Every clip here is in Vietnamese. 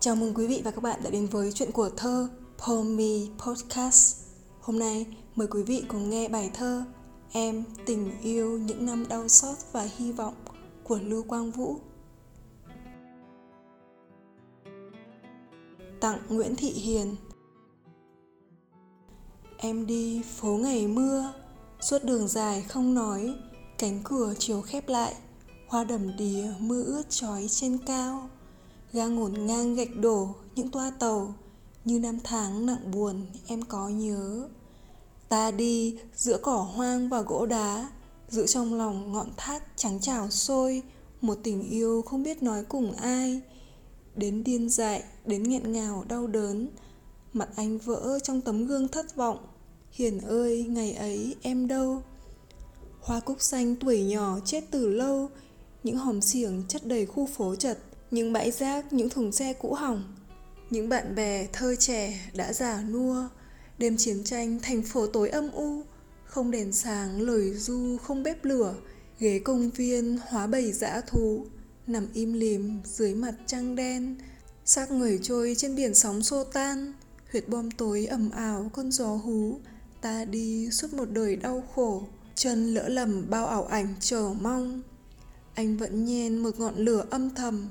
Chào mừng quý vị và các bạn đã đến với chuyện của thơ Pomi Podcast. Hôm nay mời quý vị cùng nghe bài thơ Em tình yêu những năm đau xót và hy vọng của Lưu Quang Vũ. Tặng Nguyễn Thị Hiền Em đi phố ngày mưa, suốt đường dài không nói, cánh cửa chiều khép lại, hoa đầm đìa mưa ướt trói trên cao ga ngổn ngang gạch đổ những toa tàu, như năm tháng nặng buồn, em có nhớ. Ta đi giữa cỏ hoang và gỗ đá, giữ trong lòng ngọn thác trắng trào sôi, một tình yêu không biết nói cùng ai. Đến điên dại, đến nghẹn ngào, đau đớn, mặt anh vỡ trong tấm gương thất vọng. Hiền ơi, ngày ấy em đâu? Hoa cúc xanh tuổi nhỏ chết từ lâu, những hòm xiềng chất đầy khu phố chật những bãi rác, những thùng xe cũ hỏng, những bạn bè thơ trẻ đã già nua, đêm chiến tranh thành phố tối âm u, không đèn sáng, lời du, không bếp lửa, ghế công viên hóa bầy dã thú, nằm im lìm dưới mặt trăng đen, xác người trôi trên biển sóng xô tan, huyệt bom tối ẩm ảo con gió hú, ta đi suốt một đời đau khổ, chân lỡ lầm bao ảo ảnh chờ mong. Anh vẫn nhen một ngọn lửa âm thầm,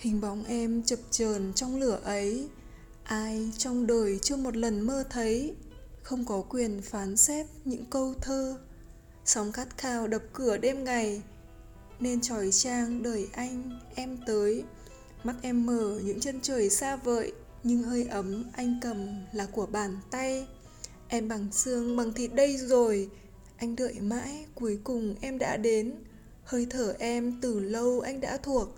hình bóng em chập chờn trong lửa ấy. Ai trong đời chưa một lần mơ thấy? Không có quyền phán xét những câu thơ. Sóng khát khao đập cửa đêm ngày, nên tròi trang đời anh em tới. Mắt em mở những chân trời xa vợi nhưng hơi ấm anh cầm là của bàn tay. Em bằng xương, bằng thịt đây rồi. Anh đợi mãi, cuối cùng em đã đến. Hơi thở em từ lâu anh đã thuộc.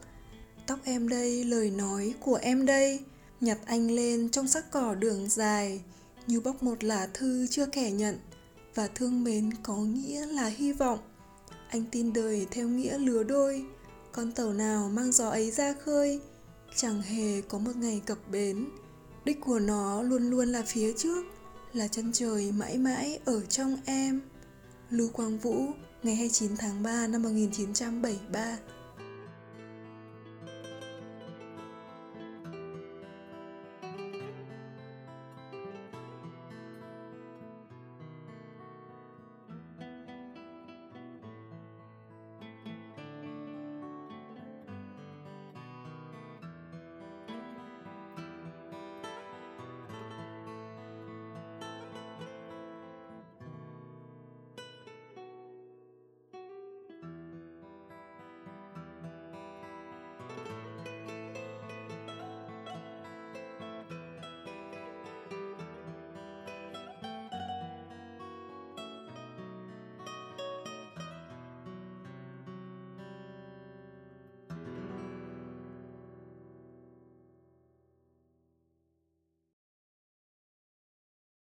Tóc em đây, lời nói của em đây. Nhặt anh lên trong sắc cỏ đường dài Như bóc một lá thư chưa kẻ nhận. Và thương mến có nghĩa là hy vọng. Anh tin đời theo nghĩa lứa đôi Con tàu nào mang gió ấy ra khơi. Chẳng hề có một ngày cập bến. Đích của nó luôn luôn là phía trước Là chân trời mãi mãi ở trong em. Lưu Quang Vũ, ngày 29 tháng 3 năm 1973